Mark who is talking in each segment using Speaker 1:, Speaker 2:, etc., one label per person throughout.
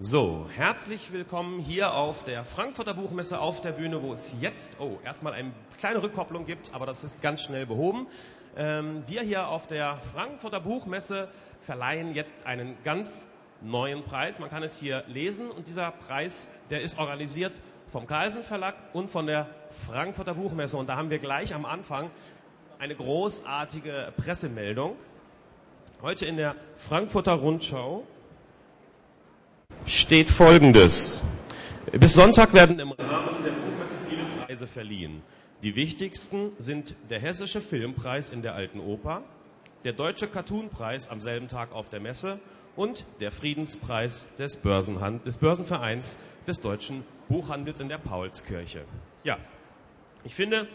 Speaker 1: So, herzlich willkommen hier auf der Frankfurter Buchmesse auf der Bühne, wo es jetzt, oh, erstmal eine kleine Rückkopplung gibt, aber das ist ganz schnell behoben. Ähm, wir hier auf der Frankfurter Buchmesse verleihen jetzt einen ganz neuen Preis. Man kann es hier lesen und dieser Preis, der ist organisiert vom Carlsen Verlag und von der Frankfurter Buchmesse. Und da haben wir gleich am Anfang eine großartige Pressemeldung. Heute in der Frankfurter Rundschau steht Folgendes. Bis Sonntag werden im Rahmen der Buchmesse viele Preise verliehen. Die wichtigsten sind der Hessische Filmpreis in der Alten Oper, der Deutsche Cartoonpreis am selben Tag auf der Messe und der Friedenspreis des, Börsenhand des Börsenvereins des Deutschen Buchhandels in der Paulskirche. Ja, ich finde,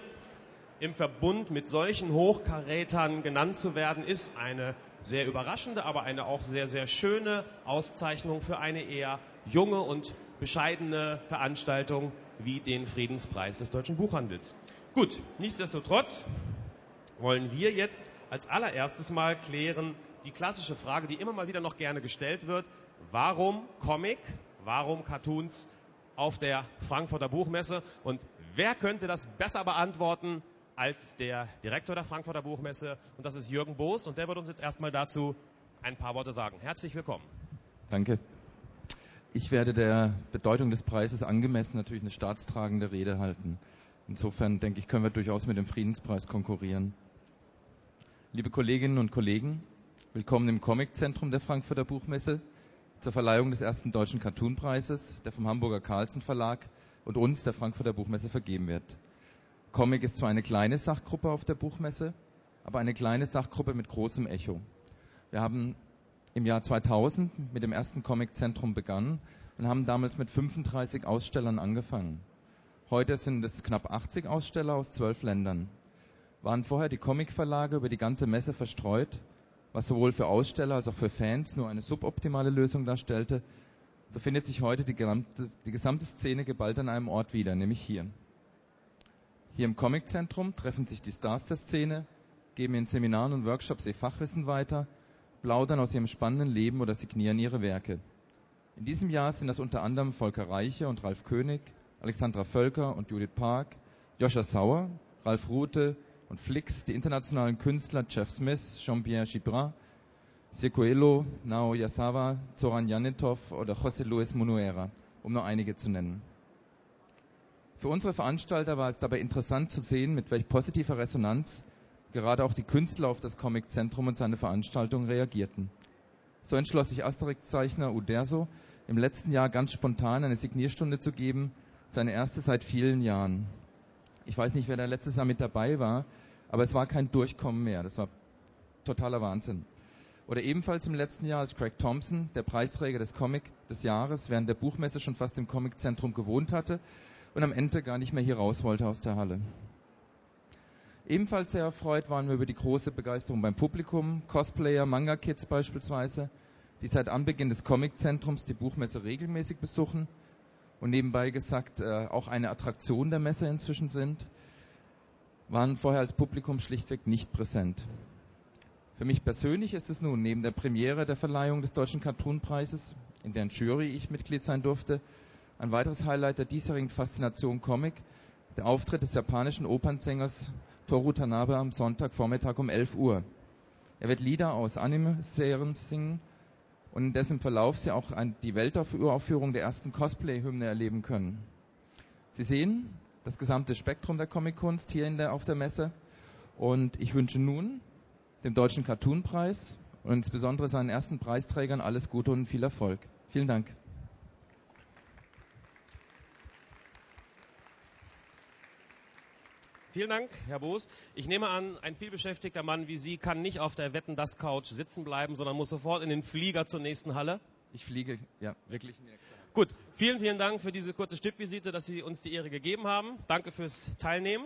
Speaker 1: im Verbund mit solchen Hochkarätern genannt zu werden, ist eine sehr überraschende, aber eine auch sehr, sehr schöne Auszeichnung für eine eher junge und bescheidene Veranstaltung wie den Friedenspreis des deutschen Buchhandels. Gut, nichtsdestotrotz wollen wir jetzt als allererstes mal klären die klassische Frage, die immer mal wieder noch gerne gestellt wird. Warum Comic? Warum Cartoons auf der Frankfurter Buchmesse? Und wer könnte das besser beantworten als der Direktor der Frankfurter Buchmesse? Und das ist Jürgen Boos. Und der wird uns jetzt erstmal dazu ein paar Worte sagen. Herzlich willkommen.
Speaker 2: Danke. Ich werde der Bedeutung des Preises angemessen natürlich eine staatstragende Rede halten. Insofern denke ich, können wir durchaus mit dem Friedenspreis konkurrieren. Liebe Kolleginnen und Kollegen, willkommen im Comiczentrum der Frankfurter Buchmesse zur Verleihung des ersten deutschen Cartoonpreises, der vom Hamburger Carlsen Verlag und uns der Frankfurter Buchmesse vergeben wird. Comic ist zwar eine kleine Sachgruppe auf der Buchmesse, aber eine kleine Sachgruppe mit großem Echo. Wir haben im Jahr 2000 mit dem ersten Comiczentrum begonnen und haben damals mit 35 Ausstellern angefangen. Heute sind es knapp 80 Aussteller aus zwölf Ländern. Waren vorher die Comicverlage über die ganze Messe verstreut, was sowohl für Aussteller als auch für Fans nur eine suboptimale Lösung darstellte, so findet sich heute die gesamte, die gesamte Szene geballt an einem Ort wieder, nämlich hier. Hier im Comiczentrum treffen sich die Stars der Szene, geben in Seminaren und Workshops ihr Fachwissen weiter – plaudern aus ihrem spannenden Leben oder signieren ihre Werke. In diesem Jahr sind das unter anderem Volker Reiche und Ralf König, Alexandra Völker und Judith Park, Joscha Sauer, Ralf Rute und Flix, die internationalen Künstler Jeff Smith, Jean-Pierre Gibran, Secoello, Nao Yasawa, Zoran Janitov oder José Luis Munuera, um nur einige zu nennen. Für unsere Veranstalter war es dabei interessant zu sehen, mit welch positiver Resonanz gerade auch die Künstler auf das Comiczentrum und seine Veranstaltungen reagierten. So entschloss sich Asterix-Zeichner Uderso im letzten Jahr ganz spontan eine Signierstunde zu geben, seine erste seit vielen Jahren. Ich weiß nicht, wer da letztes Jahr mit dabei war, aber es war kein Durchkommen mehr. Das war totaler Wahnsinn. Oder ebenfalls im letzten Jahr, als Craig Thompson, der Preisträger des Comic des Jahres, während der Buchmesse schon fast im Comiczentrum gewohnt hatte und am Ende gar nicht mehr hier raus wollte aus der Halle. Ebenfalls sehr erfreut waren wir über die große Begeisterung beim Publikum, Cosplayer, Manga-Kids beispielsweise, die seit Anbeginn des Comic-Zentrums die Buchmesse regelmäßig besuchen und nebenbei gesagt äh, auch eine Attraktion der Messe inzwischen sind, waren vorher als Publikum schlichtweg nicht präsent. Für mich persönlich ist es nun neben der Premiere der Verleihung des Deutschen Cartoonpreises, in deren Jury ich Mitglied sein durfte, ein weiteres Highlight der diesjährigen Faszination Comic, der Auftritt des japanischen Opernsängers Toru Tanabe am Sonntagvormittag um 11 Uhr. Er wird Lieder aus Anime-Serien singen und in dessen Verlauf Sie auch die Weltaufführung der ersten Cosplay-Hymne erleben können. Sie sehen das gesamte Spektrum der Comic-Kunst hier der, auf der Messe und ich wünsche nun dem Deutschen Cartoon-Preis und insbesondere seinen ersten Preisträgern alles Gute und viel Erfolg. Vielen Dank.
Speaker 1: Vielen Dank, Herr Boos. Ich nehme an, ein vielbeschäftigter Mann wie Sie kann nicht auf der Wetten das Couch sitzen bleiben, sondern muss sofort in den Flieger zur nächsten Halle.
Speaker 2: Ich fliege, ja, wirklich.
Speaker 1: Gut, vielen, vielen Dank für diese kurze Stippvisite, dass Sie uns die Ehre gegeben haben. Danke fürs Teilnehmen.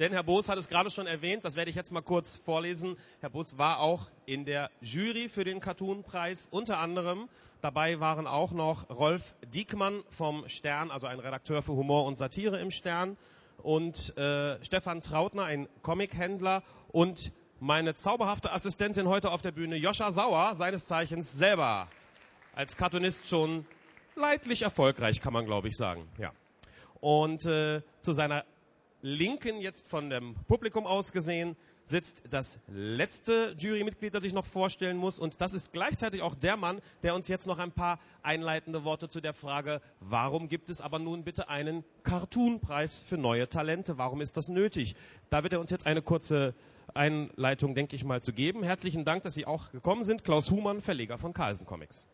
Speaker 1: Denn Herr Boos hat es gerade schon erwähnt, das werde ich jetzt mal kurz vorlesen. Herr Boos war auch in der Jury für den Cartoon-Preis, unter anderem. Dabei waren auch noch Rolf Diekmann vom Stern, also ein Redakteur für Humor und Satire im Stern, und äh, Stefan Trautner, ein Comic-Händler, und meine zauberhafte Assistentin heute auf der Bühne, Joscha Sauer, seines Zeichens selber als Cartoonist schon leidlich erfolgreich, kann man glaube ich sagen. Ja. Und äh, zu seiner Linken jetzt von dem Publikum aus gesehen sitzt das letzte Jurymitglied, das ich noch vorstellen muss. Und das ist gleichzeitig auch der Mann, der uns jetzt noch ein paar einleitende Worte zu der Frage, warum gibt es aber nun bitte einen Cartoon-Preis für neue Talente? Warum ist das nötig? Da wird er uns jetzt eine kurze Einleitung, denke ich mal, zu geben. Herzlichen Dank, dass Sie auch gekommen sind. Klaus Humann, Verleger von Carlsen Comics.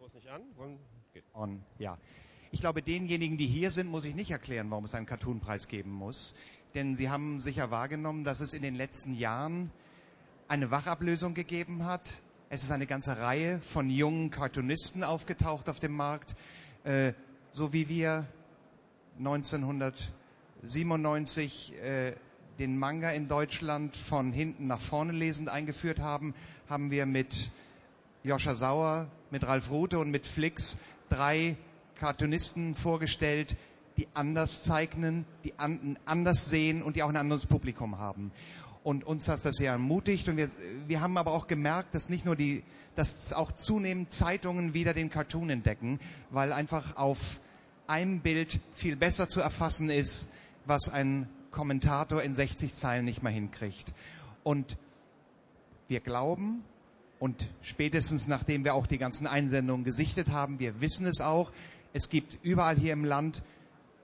Speaker 1: Ich glaube, das Mikro ist nicht an. Wollen,
Speaker 3: geht. On, ja. Ich glaube, denjenigen, die hier sind, muss ich nicht erklären, warum es einen Cartoon-Preis geben muss. Denn Sie haben sicher wahrgenommen, dass es in den letzten Jahren eine Wachablösung gegeben hat. Es ist eine ganze Reihe von jungen Cartoonisten aufgetaucht auf dem Markt, äh, so wie wir 1997 äh, den Manga in Deutschland von hinten nach vorne lesend eingeführt haben, haben wir mit Joscha Sauer, mit Ralf Rute und mit Flix drei Cartoonisten vorgestellt, die anders zeichnen, die anders sehen und die auch ein anderes Publikum haben. Und uns hat das sehr ermutigt und wir, wir haben aber auch gemerkt, dass nicht nur die, dass auch zunehmend Zeitungen wieder den Cartoon entdecken, weil einfach auf einem Bild viel besser zu erfassen ist, was ein Kommentator in 60 Zeilen nicht mehr hinkriegt. Und wir glauben, und spätestens nachdem wir auch die ganzen Einsendungen gesichtet haben, wir wissen es auch, es gibt überall hier im Land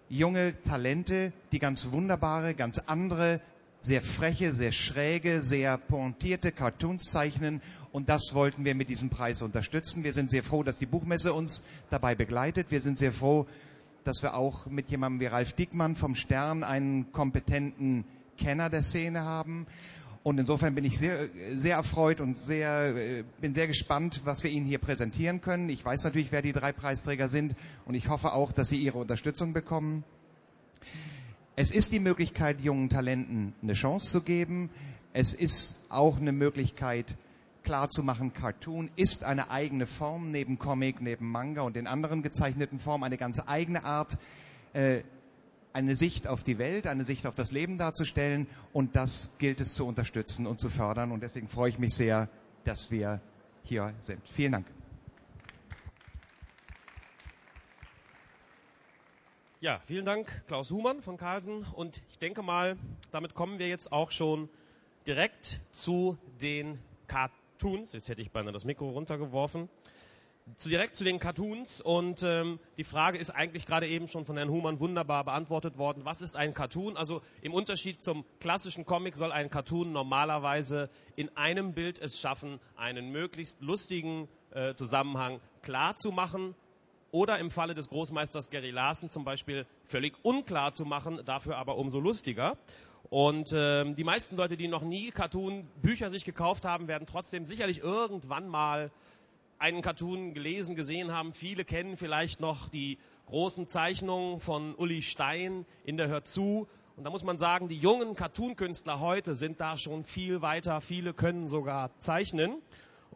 Speaker 3: junge Talente, die ganz wunderbare, ganz andere, sehr freche, sehr schräge, sehr pointierte Cartoons zeichnen. Und das wollten wir mit diesem Preis unterstützen. Wir sind sehr froh, dass die Buchmesse uns dabei begleitet. Wir sind sehr froh, dass wir auch mit jemandem wie Ralf Dickmann vom Stern einen kompetenten Kenner der Szene haben. Und insofern bin ich sehr, sehr erfreut und sehr, äh, bin sehr gespannt, was wir Ihnen hier präsentieren können. Ich weiß natürlich, wer die drei Preisträger sind und ich hoffe auch, dass Sie Ihre Unterstützung bekommen. Es ist die Möglichkeit, jungen Talenten eine Chance zu geben. Es ist auch eine Möglichkeit, klarzumachen, Cartoon ist eine eigene Form, neben Comic, neben Manga und den anderen gezeichneten Formen, eine ganz eigene Art, äh, eine Sicht auf die Welt, eine Sicht auf das Leben darzustellen und das gilt es zu unterstützen und zu fördern und deswegen freue ich mich sehr, dass wir hier sind. Vielen Dank.
Speaker 1: Ja, vielen Dank, Klaus Humann von Carlsen. Und ich denke mal, damit kommen wir jetzt auch schon direkt zu den Cartoons. Jetzt hätte ich beinahe das Mikro runtergeworfen direkt zu den Cartoons und ähm, die Frage ist eigentlich gerade eben schon von Herrn Humann wunderbar beantwortet worden. Was ist ein Cartoon? Also im Unterschied zum klassischen Comic soll ein Cartoon normalerweise in einem Bild es schaffen, einen möglichst lustigen äh, Zusammenhang klar zu machen oder im Falle des Großmeisters Gary Larson zum Beispiel völlig unklar zu machen, dafür aber umso lustiger. Und ähm, die meisten Leute, die noch nie Cartoon-Bücher sich gekauft haben, werden trotzdem sicherlich irgendwann mal einen Cartoon gelesen, gesehen haben. Viele kennen vielleicht noch die großen Zeichnungen von Uli Stein in der Hör zu. Und da muss man sagen, die jungen Cartoon-Künstler heute sind da schon viel weiter. Viele können sogar zeichnen.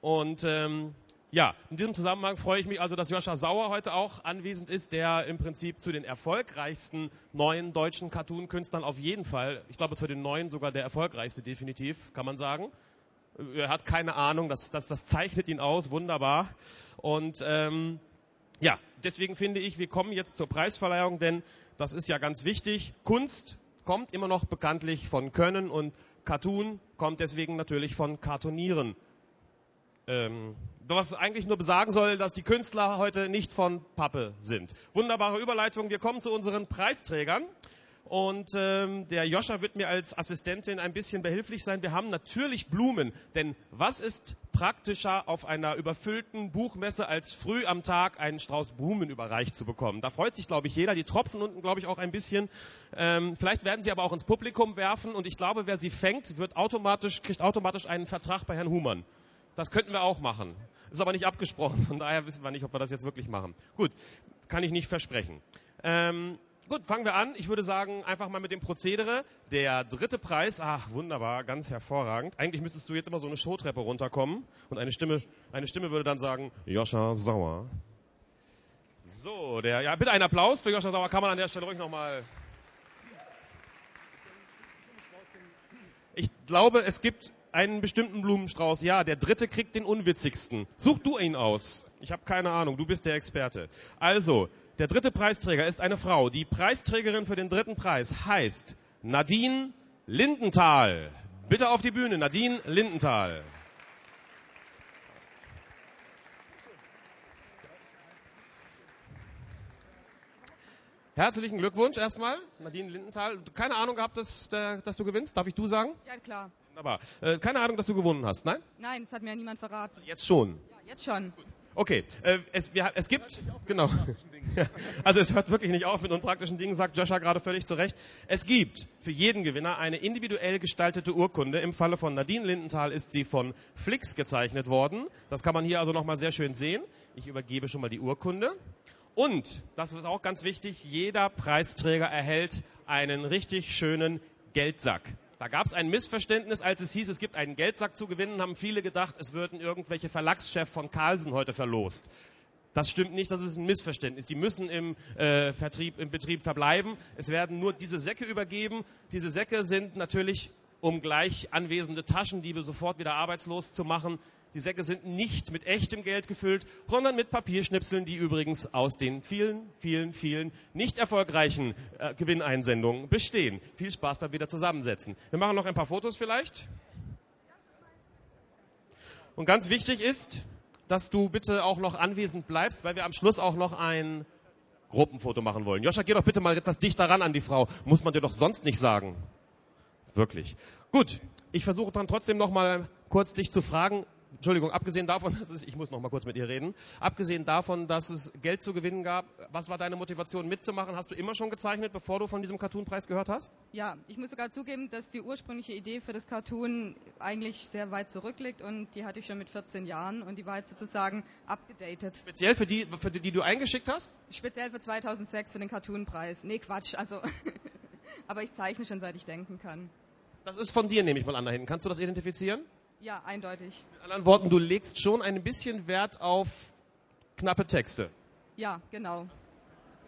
Speaker 1: Und ähm, ja, in diesem Zusammenhang freue ich mich also, dass Joscha Sauer heute auch anwesend ist, der im Prinzip zu den erfolgreichsten neuen deutschen Cartoon-Künstlern auf jeden Fall, ich glaube zu den neuen sogar der erfolgreichste definitiv, kann man sagen er hat keine Ahnung, das, das, das zeichnet ihn aus, wunderbar. Und ähm, ja, deswegen finde ich, wir kommen jetzt zur Preisverleihung, denn das ist ja ganz wichtig. Kunst kommt immer noch bekanntlich von Können und Cartoon kommt deswegen natürlich von Kartonieren. Ähm, was eigentlich nur besagen soll, dass die Künstler heute nicht von Pappe sind. Wunderbare Überleitung. Wir kommen zu unseren Preisträgern. Und ähm, der Joscha wird mir als Assistentin ein bisschen behilflich sein. Wir haben natürlich Blumen, denn was ist praktischer auf einer überfüllten Buchmesse als früh am Tag einen Strauß Blumen überreicht zu bekommen? Da freut sich, glaube ich, jeder. Die tropfen unten, glaube ich, auch ein bisschen. Ähm, vielleicht werden sie aber auch ins Publikum werfen und ich glaube, wer sie fängt, wird automatisch, kriegt automatisch einen Vertrag bei Herrn Humann. Das könnten wir auch machen. Ist aber nicht abgesprochen. Von daher wissen wir nicht, ob wir das jetzt wirklich machen. Gut, kann ich nicht versprechen. Ähm, Gut, fangen wir an. Ich würde sagen, einfach mal mit dem Prozedere. Der dritte Preis, ach, wunderbar, ganz hervorragend. Eigentlich müsstest du jetzt immer so eine Showtreppe runterkommen und eine Stimme, eine Stimme würde dann sagen, Joscha Sauer. So, der, ja, bitte einen Applaus für Joscha Sauer. Kann man an der Stelle ruhig nochmal. Ich glaube, es gibt einen bestimmten Blumenstrauß. Ja, der dritte kriegt den unwitzigsten. Such du ihn aus. Ich habe keine Ahnung, du bist der Experte. Also, der dritte Preisträger ist eine Frau. Die Preisträgerin für den dritten Preis heißt Nadine Lindenthal. Bitte auf die Bühne, Nadine Lindenthal. Herzlichen Glückwunsch erstmal, Nadine Lindenthal. Keine Ahnung gehabt, dass, dass du gewinnst? Darf ich du sagen?
Speaker 4: Ja, klar.
Speaker 1: Wunderbar. Äh, keine Ahnung, dass du gewonnen hast, nein?
Speaker 4: Nein, das hat mir ja niemand verraten.
Speaker 1: Jetzt schon.
Speaker 4: Ja, jetzt schon.
Speaker 1: Okay, äh, es, wir, es gibt, genau. also es hört wirklich nicht auf mit unpraktischen Dingen, sagt Joshua gerade völlig zu Recht. Es gibt für jeden Gewinner eine individuell gestaltete Urkunde. Im Falle von Nadine Lindenthal ist sie von Flix gezeichnet worden. Das kann man hier also nochmal sehr schön sehen. Ich übergebe schon mal die Urkunde. Und, das ist auch ganz wichtig, jeder Preisträger erhält einen richtig schönen Geldsack. Da gab es ein Missverständnis, als es hieß, es gibt einen Geldsack zu gewinnen, haben viele gedacht, es würden irgendwelche Verlagschefs von Carlsen heute verlost. Das stimmt nicht, das ist ein Missverständnis. Die müssen im, äh, Vertrieb, im Betrieb verbleiben. Es werden nur diese Säcke übergeben. Diese Säcke sind natürlich, um gleich anwesende Taschendiebe sofort wieder arbeitslos zu machen, die Säcke sind nicht mit echtem Geld gefüllt, sondern mit Papierschnipseln, die übrigens aus den vielen, vielen, vielen nicht erfolgreichen äh, Gewinneinsendungen bestehen. Viel Spaß beim wieder zusammensetzen. Wir machen noch ein paar Fotos vielleicht. Und ganz wichtig ist, dass du bitte auch noch anwesend bleibst, weil wir am Schluss auch noch ein Gruppenfoto machen wollen. Joscha, geh doch bitte mal etwas dichter ran an die Frau. Muss man dir doch sonst nicht sagen. Wirklich. Gut, ich versuche dann trotzdem noch mal kurz dich zu fragen, Entschuldigung, abgesehen davon, dass es, ich muss noch mal kurz mit ihr reden, abgesehen davon, dass es Geld zu gewinnen gab, was war deine Motivation mitzumachen? Hast du immer schon gezeichnet, bevor du von diesem Cartoon-Preis gehört hast?
Speaker 4: Ja, ich muss sogar zugeben, dass die ursprüngliche Idee für das Cartoon eigentlich sehr weit zurückliegt und die hatte ich schon mit 14 Jahren und die war jetzt sozusagen abgedatet.
Speaker 1: Speziell für die, für die, die du eingeschickt hast?
Speaker 4: Speziell für 2006 für den Cartoon-Preis. Nee, Quatsch, also, aber ich zeichne schon seit ich denken kann.
Speaker 1: Das ist von dir, nehme ich mal an, da hinten. Kannst du das identifizieren?
Speaker 4: Ja, eindeutig.
Speaker 1: Mit anderen Worten, du legst schon ein bisschen Wert auf knappe Texte.
Speaker 4: Ja, genau.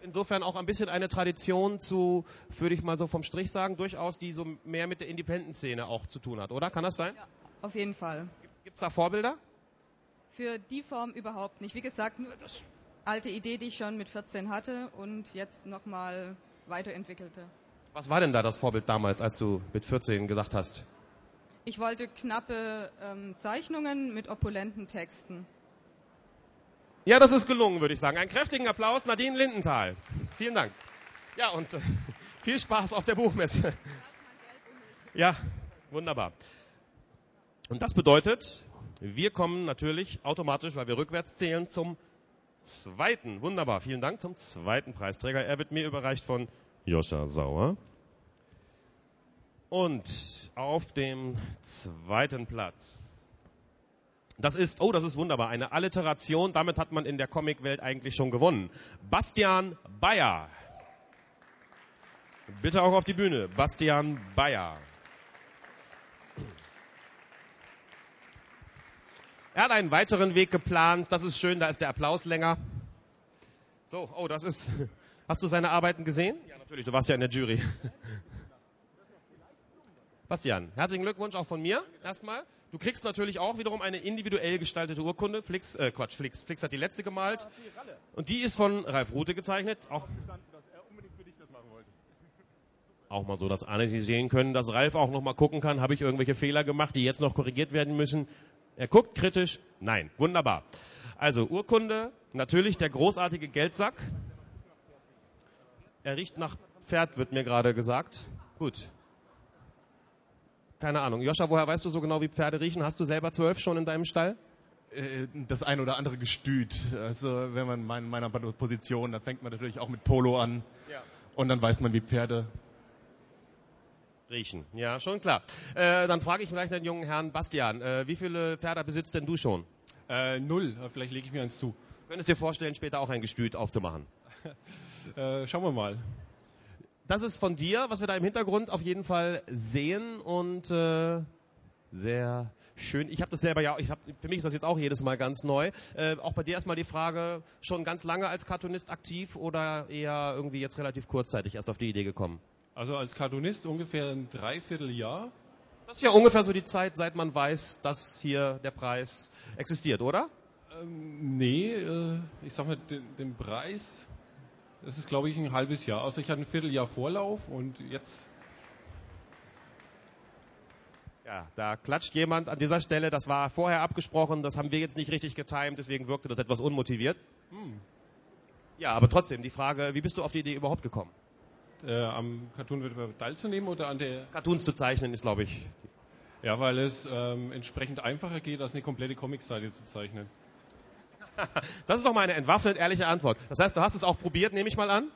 Speaker 1: Insofern auch ein bisschen eine Tradition zu, würde ich mal so vom Strich sagen, durchaus, die so mehr mit der Independent-Szene auch zu tun hat, oder? Kann das sein?
Speaker 4: Ja, auf jeden Fall.
Speaker 1: Gibt es da Vorbilder?
Speaker 4: Für die Form überhaupt nicht. Wie gesagt, nur das alte Idee, die ich schon mit 14 hatte und jetzt nochmal weiterentwickelte.
Speaker 1: Was war denn da das Vorbild damals, als du mit 14 gedacht hast?
Speaker 4: Ich wollte knappe ähm, Zeichnungen mit opulenten Texten.
Speaker 1: Ja, das ist gelungen, würde ich sagen. Einen kräftigen Applaus, Nadine Lindenthal. Vielen Dank. Ja, und äh, viel Spaß auf der Buchmesse. Ja, wunderbar. Und das bedeutet, wir kommen natürlich automatisch, weil wir rückwärts zählen, zum zweiten. Wunderbar, vielen Dank zum zweiten Preisträger. Er wird mir überreicht von Joscha Sauer. Und auf dem zweiten Platz. Das ist, oh, das ist wunderbar, eine Alliteration. Damit hat man in der Comicwelt eigentlich schon gewonnen. Bastian Bayer. Bitte auch auf die Bühne. Bastian Bayer. Er hat einen weiteren Weg geplant. Das ist schön, da ist der Applaus länger. So, oh, das ist. Hast du seine Arbeiten gesehen? Ja, natürlich, du warst ja in der Jury. Bastian, herzlichen Glückwunsch auch von mir erstmal. Du kriegst natürlich auch wiederum eine individuell gestaltete Urkunde. Flix, äh, Quatsch, Flix. Flix hat die letzte gemalt. Und die ist von Ralf Rute gezeichnet. Auch, auch mal so, dass alle sie sehen können, dass Ralf auch noch mal gucken kann, habe ich irgendwelche Fehler gemacht, die jetzt noch korrigiert werden müssen. Er guckt kritisch. Nein, wunderbar. Also Urkunde, natürlich der großartige Geldsack. Er riecht nach Pferd, wird mir gerade gesagt. Gut, keine Ahnung. Joscha, woher weißt du so genau, wie Pferde riechen? Hast du selber zwölf schon in deinem Stall?
Speaker 5: Äh, das ein oder andere Gestüt. Also wenn man in meiner Position, dann fängt man natürlich auch mit Polo an. Ja. Und dann weiß man, wie Pferde
Speaker 1: riechen. Ja, schon klar. Äh, dann frage ich vielleicht den jungen Herrn Bastian, äh, wie viele Pferde besitzt denn du schon?
Speaker 5: Äh, null. Vielleicht lege ich mir eins zu.
Speaker 1: Könntest du dir vorstellen, später auch ein Gestüt aufzumachen?
Speaker 5: äh, schauen wir mal
Speaker 1: das ist von dir, was wir da im Hintergrund auf jeden Fall sehen und äh, Sehr schön. Ich habe das selber ja, ich hab, für mich ist das jetzt auch jedes Mal ganz neu. Äh, auch bei dir erstmal die Frage, schon ganz lange als Cartoonist aktiv oder eher irgendwie jetzt relativ kurzzeitig erst auf die Idee gekommen?
Speaker 6: Also als Cartoonist ungefähr ein Dreivierteljahr.
Speaker 1: Das ist ja ungefähr so die Zeit, seit man weiß, dass hier der Preis existiert, oder?
Speaker 6: Ähm, nee, äh, ich sag mal, den, den Preis, das ist glaube ich ein halbes Jahr. Also ich hatte ein Vierteljahr Vorlauf und jetzt
Speaker 1: Ja, da klatscht jemand an dieser Stelle. Das war vorher abgesprochen. Das haben wir jetzt nicht richtig getimt. Deswegen wirkte das etwas unmotiviert.
Speaker 6: hm,
Speaker 1: Ja, aber trotzdem die Frage, wie bist du auf die Idee überhaupt gekommen?
Speaker 6: äh, am Cartoon-Wettbewerb teilzunehmen oder an der
Speaker 1: Cartoons zu zeichnen ist, glaube ich.
Speaker 6: Ja, weil es ähm, entsprechend einfacher geht, als eine komplette Comicseite zu zeichnen.
Speaker 1: Das ist doch mal eine entwaffnet ehrliche Antwort. Das heißt, du hast es auch probiert, nehme ich mal an?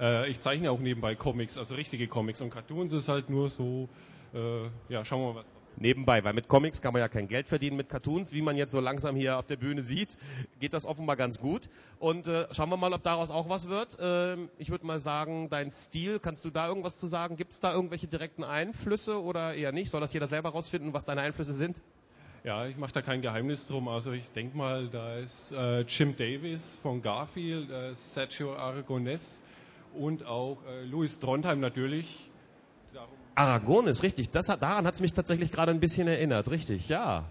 Speaker 6: Äh, ich zeichne auch nebenbei Comics, also richtige Comics. Und Cartoons ist halt nur so, äh, ja, schauen wir mal, was
Speaker 1: Nebenbei, weil mit Comics kann man ja kein Geld verdienen, mit Cartoons, wie man jetzt so langsam hier auf der Bühne sieht, geht das offenbar ganz gut. Und äh, schauen wir mal, ob daraus auch was wird. Ähm, ich würde mal sagen, dein Stil, kannst du da irgendwas zu sagen? Gibt es da irgendwelche direkten Einflüsse oder eher nicht? Soll das jeder selber rausfinden, was deine Einflüsse sind?
Speaker 6: Ja, ich mache da kein Geheimnis drum. Also ich denke mal, da ist äh, Jim Davis von Garfield, äh, Sergio Aragonés und auch äh, Louis Trondheim natürlich. Darum
Speaker 1: Aragones, richtig. Das hat, daran hat es mich tatsächlich gerade ein bisschen erinnert, richtig, ja.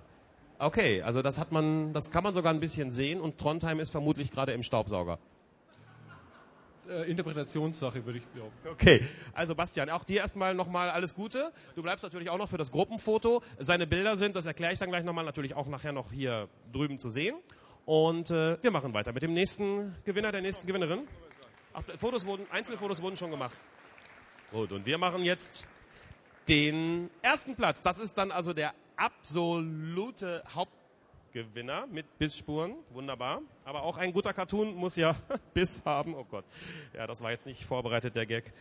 Speaker 1: Okay, also das hat man, das kann man sogar ein bisschen sehen und Trondheim ist vermutlich gerade im Staubsauger.
Speaker 6: Äh, Interpretationssache, würde ich glauben.
Speaker 1: Okay, also Bastian, auch dir erstmal nochmal alles Gute. Du bleibst natürlich auch noch für das Gruppenfoto. Seine Bilder sind, das erkläre ich dann gleich nochmal, natürlich auch nachher noch hier drüben zu sehen. Und äh, wir machen weiter mit dem nächsten Gewinner, der nächsten Gewinnerin. Ach, Fotos wurden, einzelne Fotos wurden schon gemacht. Gut, und wir machen jetzt den ersten Platz. Das ist dann also der absolute Hauptgewinner mit Bissspuren. Wunderbar. Aber auch ein guter Cartoon muss ja Biss haben. Oh Gott. Ja, das war jetzt nicht vorbereitet, der Gag.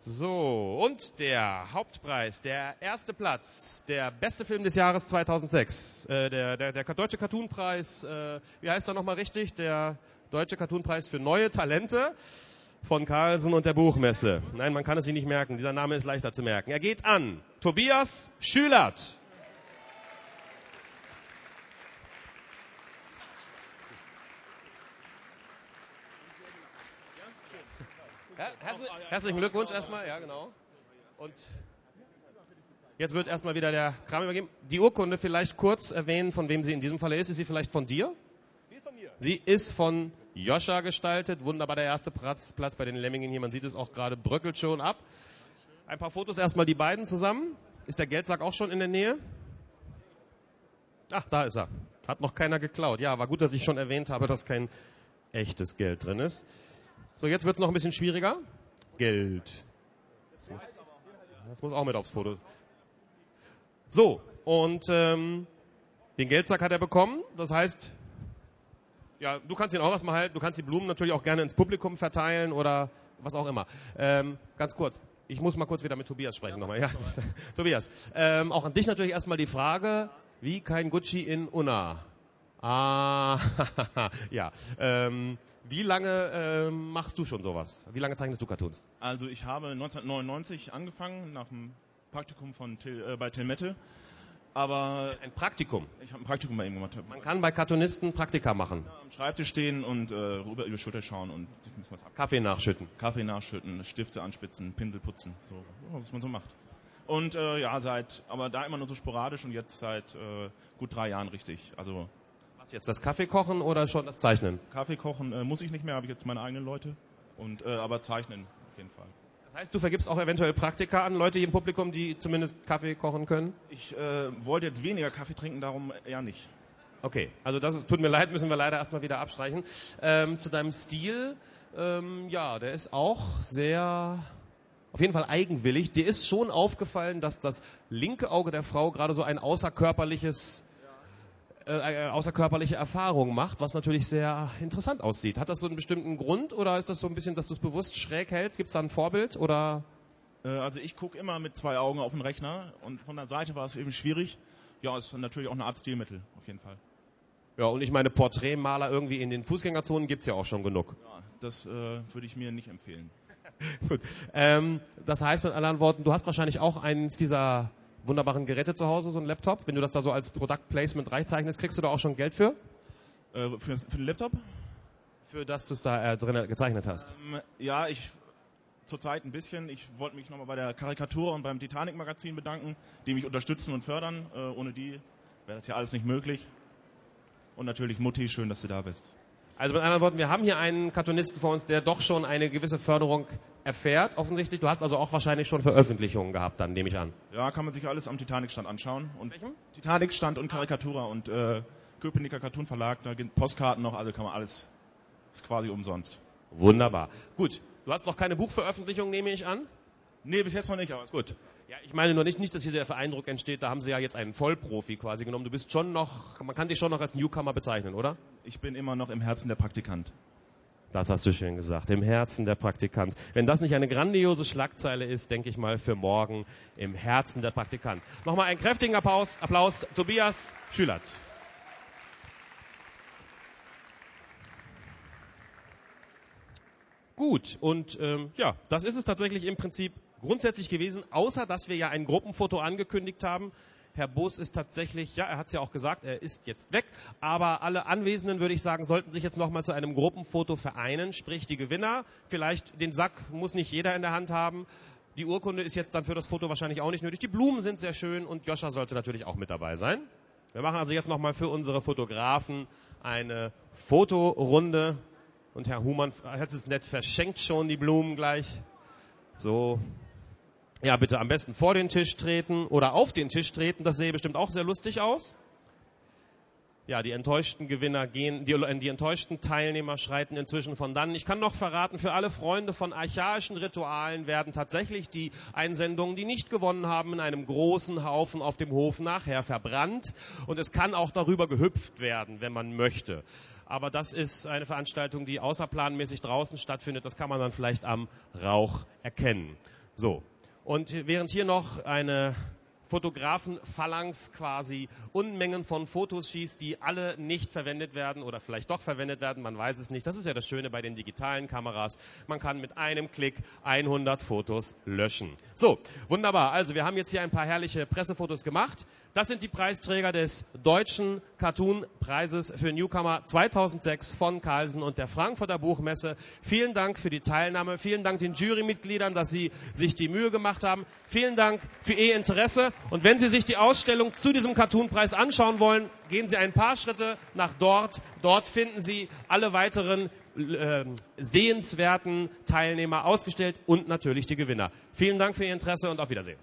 Speaker 1: So, und der Hauptpreis, der erste Platz, der beste Film des Jahres 2006, äh, der, der, der deutsche Cartoonpreis, äh, wie heißt er nochmal richtig? Der deutsche Cartoonpreis für neue Talente von Carlsen und der Buchmesse. Nein, man kann es sich nicht merken, dieser Name ist leichter zu merken. Er geht an Tobias Schülert. Ja, herzlich, herzlichen Glückwunsch erstmal, ja genau. Und jetzt wird erstmal wieder der Kram übergeben. Die Urkunde vielleicht kurz erwähnen, von wem sie in diesem Falle ist. Ist sie vielleicht von dir? Sie ist von mir. Sie ist von Joscha gestaltet. Wunderbar der erste Platz, Platz bei den Lemmingen hier. Man sieht es auch gerade, bröckelt schon ab. Ein paar Fotos erstmal die beiden zusammen. Ist der Geldsack auch schon in der Nähe? Ach, da ist er. Hat noch keiner geklaut. Ja, war gut, dass ich schon erwähnt habe, dass kein echtes Geld drin ist. So, jetzt wird es noch ein bisschen schwieriger. Geld. Das muss, das muss auch mit aufs Foto. So, und ähm, den Geldsack hat er bekommen. Das heißt, ja, du kannst ihn auch erstmal halten. Du kannst die Blumen natürlich auch gerne ins Publikum verteilen oder was auch immer. Ähm, ganz kurz. Ich muss mal kurz wieder mit Tobias sprechen nochmal. Ja, Tobias, ähm, auch an dich natürlich erstmal die Frage, wie kein Gucci in Unna? Ah, ja. Ähm, wie lange ähm, machst du schon sowas? Wie lange zeichnest du Cartoons?
Speaker 7: Also ich habe 1999 angefangen nach dem Praktikum von Till, äh, bei Tilmette, aber
Speaker 1: Ein Praktikum.
Speaker 7: ich habe ein Praktikum bei ihm gemacht.
Speaker 1: Man kann bei Cartoonisten Praktika machen.
Speaker 7: am Schreibtisch stehen und äh, rüber über Schulter schauen und sich ein bisschen was ab.
Speaker 1: Kaffee nachschütten.
Speaker 7: Kaffee nachschütten, Stifte anspitzen, Pinsel putzen, so ja, was man so macht. Und äh, ja, seit, aber da immer nur so sporadisch und jetzt seit äh, gut drei Jahren richtig. Also
Speaker 1: Jetzt, das Kaffee kochen oder schon das Zeichnen?
Speaker 7: Kaffee kochen äh, muss ich nicht mehr, habe ich jetzt meine eigenen Leute. Und äh, aber zeichnen auf jeden Fall.
Speaker 1: Das heißt, du vergibst auch eventuell Praktika an Leute hier im Publikum, die zumindest Kaffee kochen können?
Speaker 7: Ich äh, wollte jetzt weniger Kaffee trinken, darum eher nicht.
Speaker 1: Okay, also das ist, tut mir leid, müssen wir leider erstmal wieder abstreichen. Ähm, zu deinem Stil, ähm, ja, der ist auch sehr, auf jeden Fall eigenwillig. Dir ist schon aufgefallen, dass das linke Auge der Frau gerade so ein außerkörperliches, äh, eine außerkörperliche Erfahrung macht, was natürlich sehr interessant aussieht. Hat das so einen bestimmten Grund oder ist das so ein bisschen, dass du es bewusst schräg hältst? Gibt es da ein Vorbild oder?
Speaker 7: Äh, also ich gucke immer mit zwei Augen auf den Rechner und von der Seite war es eben schwierig. Ja, ist natürlich auch eine Art Stilmittel, auf jeden Fall.
Speaker 1: Ja, und ich meine, Porträtmaler irgendwie in den Fußgängerzonen gibt's ja auch schon genug.
Speaker 7: Ja, das äh, würde ich mir nicht empfehlen.
Speaker 1: Gut. Ähm, das heißt mit anderen Worten, du hast wahrscheinlich auch eins dieser wunderbaren Geräte zu Hause, so ein Laptop? Wenn du das da so als Product Placement reinzeichnest, kriegst du da auch schon Geld für?
Speaker 7: Äh, für, für den Laptop?
Speaker 1: Für das du es da äh, drin gezeichnet hast.
Speaker 7: Ähm, ja, ich zurzeit ein bisschen. Ich wollte mich nochmal bei der Karikatur und beim Titanic Magazin bedanken, die mich unterstützen und fördern. Äh, ohne die wäre das hier alles nicht möglich. Und natürlich Mutti, schön, dass du da bist.
Speaker 1: Also mit anderen Worten, wir haben hier einen Cartoonisten vor uns, der doch schon eine gewisse Förderung erfährt, offensichtlich. Du hast also auch wahrscheinlich schon Veröffentlichungen gehabt, dann nehme ich an.
Speaker 7: Ja, kann man sich alles am Titanic-Stand anschauen. Und
Speaker 1: Welchem?
Speaker 7: Titanic-Stand und Karikatura und äh, Köpenicker Cartoon Verlag, da gibt Postkarten noch, also kann man alles, ist quasi umsonst.
Speaker 1: Wunderbar. Gut, du hast noch keine Buchveröffentlichung, nehme ich an?
Speaker 7: Nee, bis jetzt noch nicht, aber ist
Speaker 1: Gut. Ja, ich meine nur nicht, nicht, dass hier der Eindruck entsteht, da haben sie ja jetzt einen Vollprofi quasi genommen. Du bist schon noch, man kann dich schon noch als Newcomer bezeichnen, oder?
Speaker 7: Ich bin immer noch im Herzen der Praktikant.
Speaker 1: Das hast du schön gesagt. Im Herzen der Praktikant. Wenn das nicht eine grandiose Schlagzeile ist, denke ich mal für morgen im Herzen der Praktikant. Nochmal einen kräftigen Applaus, Applaus Tobias Schülert. Gut, und ähm, ja, das ist es tatsächlich im Prinzip grundsätzlich gewesen, außer dass wir ja ein Gruppenfoto angekündigt haben. Herr Boos ist tatsächlich, ja, er hat es ja auch gesagt, er ist jetzt weg. Aber alle Anwesenden, würde ich sagen, sollten sich jetzt nochmal zu einem Gruppenfoto vereinen, sprich die Gewinner. Vielleicht den Sack muss nicht jeder in der Hand haben. Die Urkunde ist jetzt dann für das Foto wahrscheinlich auch nicht nötig. Die Blumen sind sehr schön und Joscha sollte natürlich auch mit dabei sein. Wir machen also jetzt nochmal für unsere Fotografen eine Fotorunde. Und Herr Humann hat es nett verschenkt schon die Blumen gleich. So, ja, bitte am besten vor den Tisch treten oder auf den Tisch treten. Das sähe bestimmt auch sehr lustig aus. Ja, die enttäuschten Gewinner gehen, die, die enttäuschten Teilnehmer schreiten inzwischen von dann. Ich kann noch verraten, für alle Freunde von archaischen Ritualen werden tatsächlich die Einsendungen, die nicht gewonnen haben, in einem großen Haufen auf dem Hof nachher verbrannt. Und es kann auch darüber gehüpft werden, wenn man möchte. Aber das ist eine Veranstaltung, die außerplanmäßig draußen stattfindet. Das kann man dann vielleicht am Rauch erkennen. So. Und während hier noch eine Fotografenphalanx quasi Unmengen von Fotos schießt, die alle nicht verwendet werden oder vielleicht doch verwendet werden, man weiß es nicht. Das ist ja das Schöne bei den digitalen Kameras. Man kann mit einem Klick 100 Fotos löschen. So, wunderbar. Also wir haben jetzt hier ein paar herrliche Pressefotos gemacht. Das sind die Preisträger des Deutschen Cartoon-Preises für Newcomer 2006 von Carlsen und der Frankfurter Buchmesse. Vielen Dank für die Teilnahme. Vielen Dank den Jurymitgliedern, dass sie sich die Mühe gemacht haben. Vielen Dank für Ihr Interesse. Und wenn Sie sich die Ausstellung zu diesem Cartoon-Preis anschauen wollen, gehen Sie ein paar Schritte nach dort. Dort finden Sie alle weiteren äh, sehenswerten Teilnehmer ausgestellt und natürlich die Gewinner. Vielen Dank für Ihr Interesse und auf Wiedersehen.